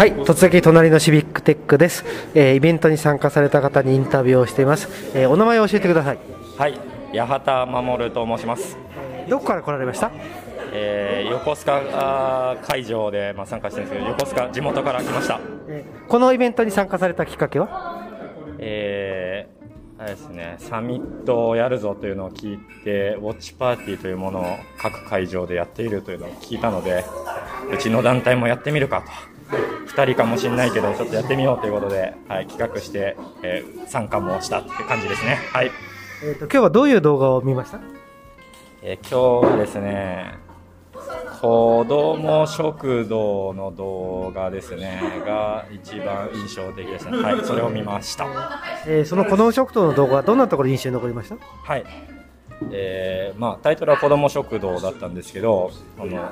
はい、突撃隣のシビックテックです、えーイベントに参加された方にインタビューをしています、えーお名前を教えてくださいはい、八幡守と申します。どこから来られました？えー横須賀会場で、まあ、参加してるんですけど、横須賀、地元から来ました。このイベントに参加されたきっかけは？えーあれですね、サミットをやるぞというのを聞いて、ウォッチパーティーというものを各会場でやっているというのを聞いたので、うちの団体もやってみるかと。2人かもしれないけど、ちょっとやってみようということで、はい、企画して、えー参加もしたって感じですね。はい。えーと今日はどういう動画を見ました？えー今日はですね、子ども食堂の動画ですね、が一番印象的ですね。はい、それを見ました。えーその子ども食堂の動画はどんなところに印象に残りました？はい。えーまあ、タイトルは子ども食堂だったんですけど、あの、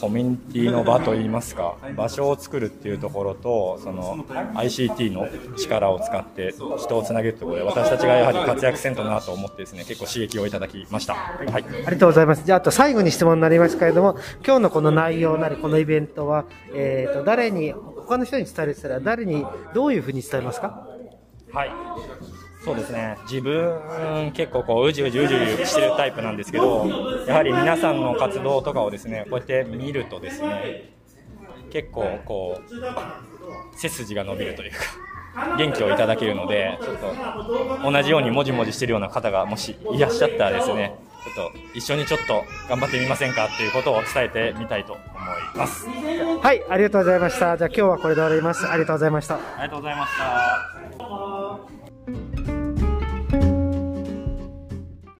コミュニティの場といいますか、場所を作るっていうところと、その、ICT の力を使って人をつなげるところで、私たちがやはり活躍せんとなと思ってですね、結構刺激をいただきました。はい。ありがとうございます。じゃあ、あと最後に質問になりますけれども、今日のこの内容なり、このイベントは、えーと、誰に、他の人に伝えるとしたら、誰に、どういうふうに伝えますか？はい。そうですね。自分、結構こう、うじうじうじうじしてるタイプなんですけど、やはり皆さんの活動とかをですね、こうやって見るとですね、結構こう、背筋が伸びるというか、元気をいただけるので、ちょっと、同じようにもじもじしてるような方がもしいらっしゃったらですね、ちょっと一緒にちょっと頑張ってみませんかっていうことを伝えてみたいと思います。はい、ありがとうございました。じゃあ今日はこれで終わります。ありがとうございました。ありがとうございました。